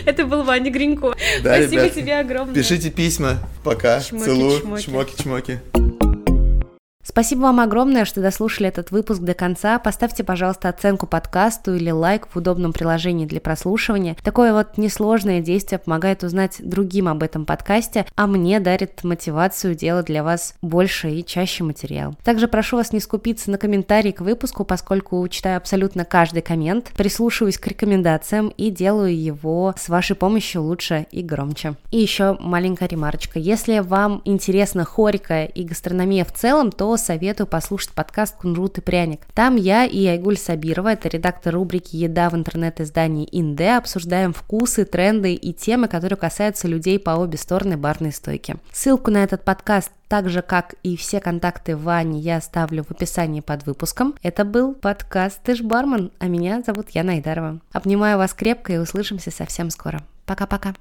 Это был Ваня Гринько. Да, Спасибо ребят, тебе огромное. Пишите письма. Пока. Чмоки, Целую. чмоки. Чмоки-чмоки. Спасибо вам огромное, что дослушали этот выпуск до конца. Поставьте, пожалуйста, оценку подкасту или лайк в удобном приложении для прослушивания. Такое вот несложное действие помогает узнать другим об этом подкасте, а мне дарит мотивацию делать для вас больше и чаще материал. Также прошу вас не скупиться на комментарии к выпуску, поскольку читаю абсолютно каждый коммент, прислушиваюсь к рекомендациям и делаю его с вашей помощью лучше и громче. И еще маленькая ремарочка. Если вам интересна хорика и гастрономия в целом, советую послушать подкаст «Кунжут и пряник». Там я и Айгуль Сабирова, это редактор рубрики «Еда» в интернет-издании «Инде», обсуждаем вкусы, тренды и темы, которые касаются людей по обе стороны барной стойки. Ссылку на этот подкаст так же, как и все контакты Вани, я оставлю в описании под выпуском. Это был подкаст «Ты ж бармен», а меня зовут Яна Айдарова. Обнимаю вас крепко и услышимся совсем скоро. Пока-пока.